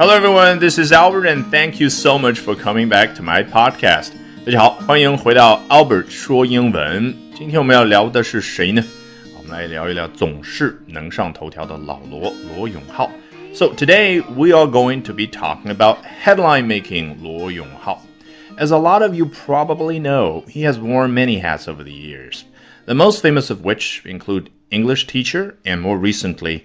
Hello everyone, this is Albert and thank you so much for coming back to my podcast. 大家好，欢迎回到 Albert 说英文。今天我们要聊的是谁呢？我们来聊一聊总是能上头条的老罗罗永浩。So today we are going to be talking about headline making 罗永浩。As a lot of you probably know, he has worn many hats over the years, the most famous of which include English teacher and more recently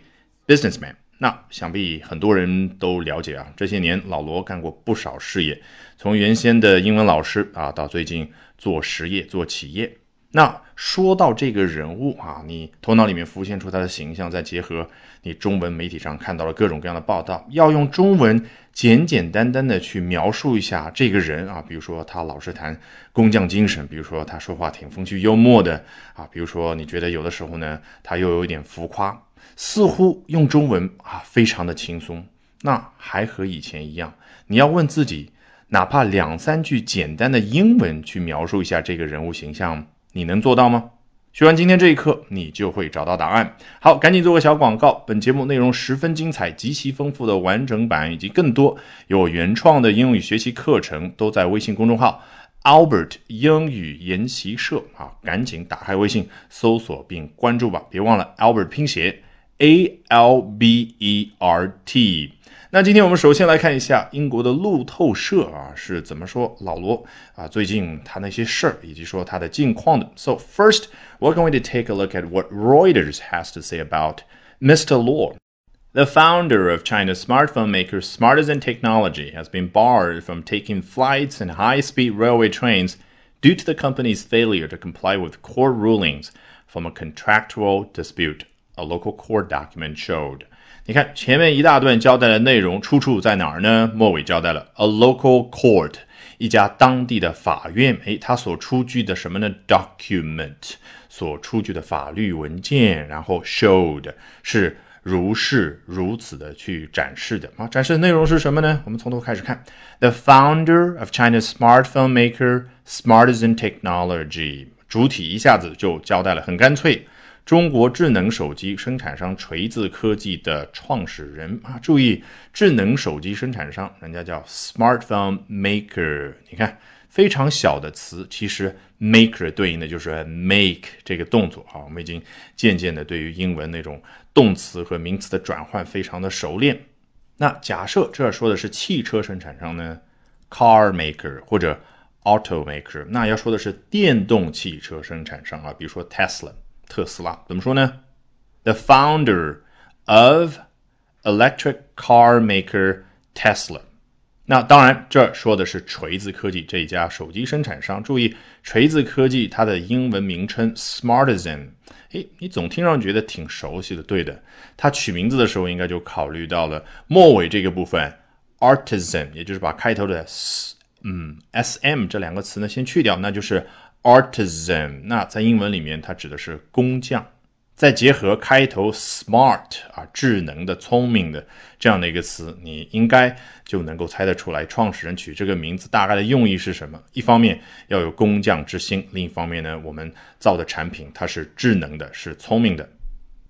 businessman. 那想必很多人都了解啊，这些年老罗干过不少事业，从原先的英文老师啊，到最近做实业、做企业。那说到这个人物啊，你头脑里面浮现出他的形象，再结合你中文媒体上看到了各种各样的报道，要用中文简简单单的去描述一下这个人啊，比如说他老是谈工匠精神，比如说他说话挺风趣幽默的啊，比如说你觉得有的时候呢，他又有一点浮夸。似乎用中文啊，非常的轻松。那还和以前一样，你要问自己，哪怕两三句简单的英文去描述一下这个人物形象，你能做到吗？学完今天这一课，你就会找到答案。好，赶紧做个小广告。本节目内容十分精彩，极其丰富的完整版以及更多有原创的英语学习课程，都在微信公众号 Albert 英语研习社啊，赶紧打开微信搜索并关注吧，别忘了 Albert 拼写。A L B E R T。那今天我们首先来看一下英国的路透社啊是怎么说老罗啊最近他那些事儿以及说他的近况的。So first, we're going to take a look at what Reuters has to say about Mr. Luo. The founder of China's smartphone maker Smartisan Technology has been barred from taking flights in high-speed railway trains due to the company's failure to comply with court rulings from a contractual dispute a local court document showed。你看前面一大段交代的内容出处在哪儿呢？末尾交代了 a local court，一家当地的法院。诶，它所出具的什么呢？document，所出具的法律文件。然后 showed 是如是如此的去展示的啊。展示的内容是什么呢？我们从头开始看。The founder of China's smartphone maker Smartisan Technology，主体一下子就交代了，很干脆。中国智能手机生产商锤子科技的创始人啊，注意，智能手机生产商，人家叫 smartphone maker。你看，非常小的词，其实 maker 对应的就是 make 这个动作啊。我们已经渐渐的对于英文那种动词和名词的转换非常的熟练。那假设这说的是汽车生产商呢，car maker 或者 auto maker，那要说的是电动汽车生产商啊，比如说 Tesla。特斯拉怎么说呢？The founder of electric car maker Tesla。那当然，这说的是锤子科技这一家手机生产商。注意，锤子科技它的英文名称 Smartisan。哎，你总听上去觉得挺熟悉的。对的，它取名字的时候应该就考虑到了末尾这个部分 artisan，也就是把开头的嗯 s m 这两个词呢先去掉，那就是。Artisan，那在英文里面它指的是工匠，再结合开头 smart 啊，智能的、聪明的这样的一个词，你应该就能够猜得出来，创始人取这个名字大概的用意是什么。一方面要有工匠之心，另一方面呢，我们造的产品它是智能的，是聪明的。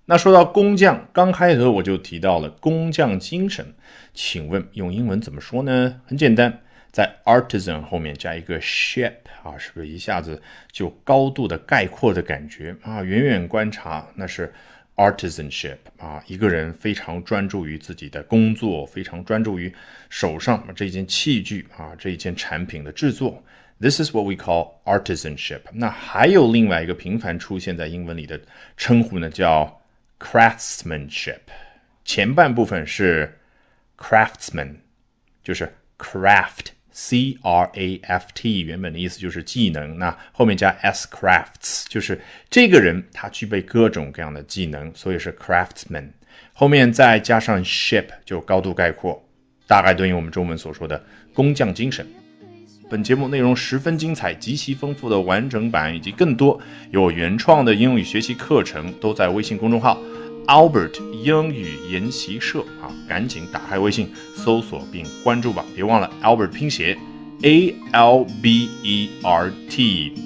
那说到工匠，刚开头我就提到了工匠精神，请问用英文怎么说呢？很简单。在 artisan 后面加一个 ship 啊，是不是一下子就高度的概括的感觉啊？远远观察，那是 artisanship 啊，一个人非常专注于自己的工作，非常专注于手上这件器具啊，这一件产品的制作。This is what we call artisanship。那还有另外一个频繁出现在英文里的称呼呢，叫 craftsmanship。前半部分是 craftsman，就是 craft。C R A F T 原本的意思就是技能，那后面加 S crafts 就是这个人他具备各种各样的技能，所以是 craftsman。后面再加上 ship 就高度概括，大概对应我们中文所说的工匠精神。本节目内容十分精彩，极其丰富的完整版以及更多有原创的英语学习课程都在微信公众号。Albert 英语研习社赶紧打开微信搜索并关注吧，别忘了 Albert 拼写 A L B E R T。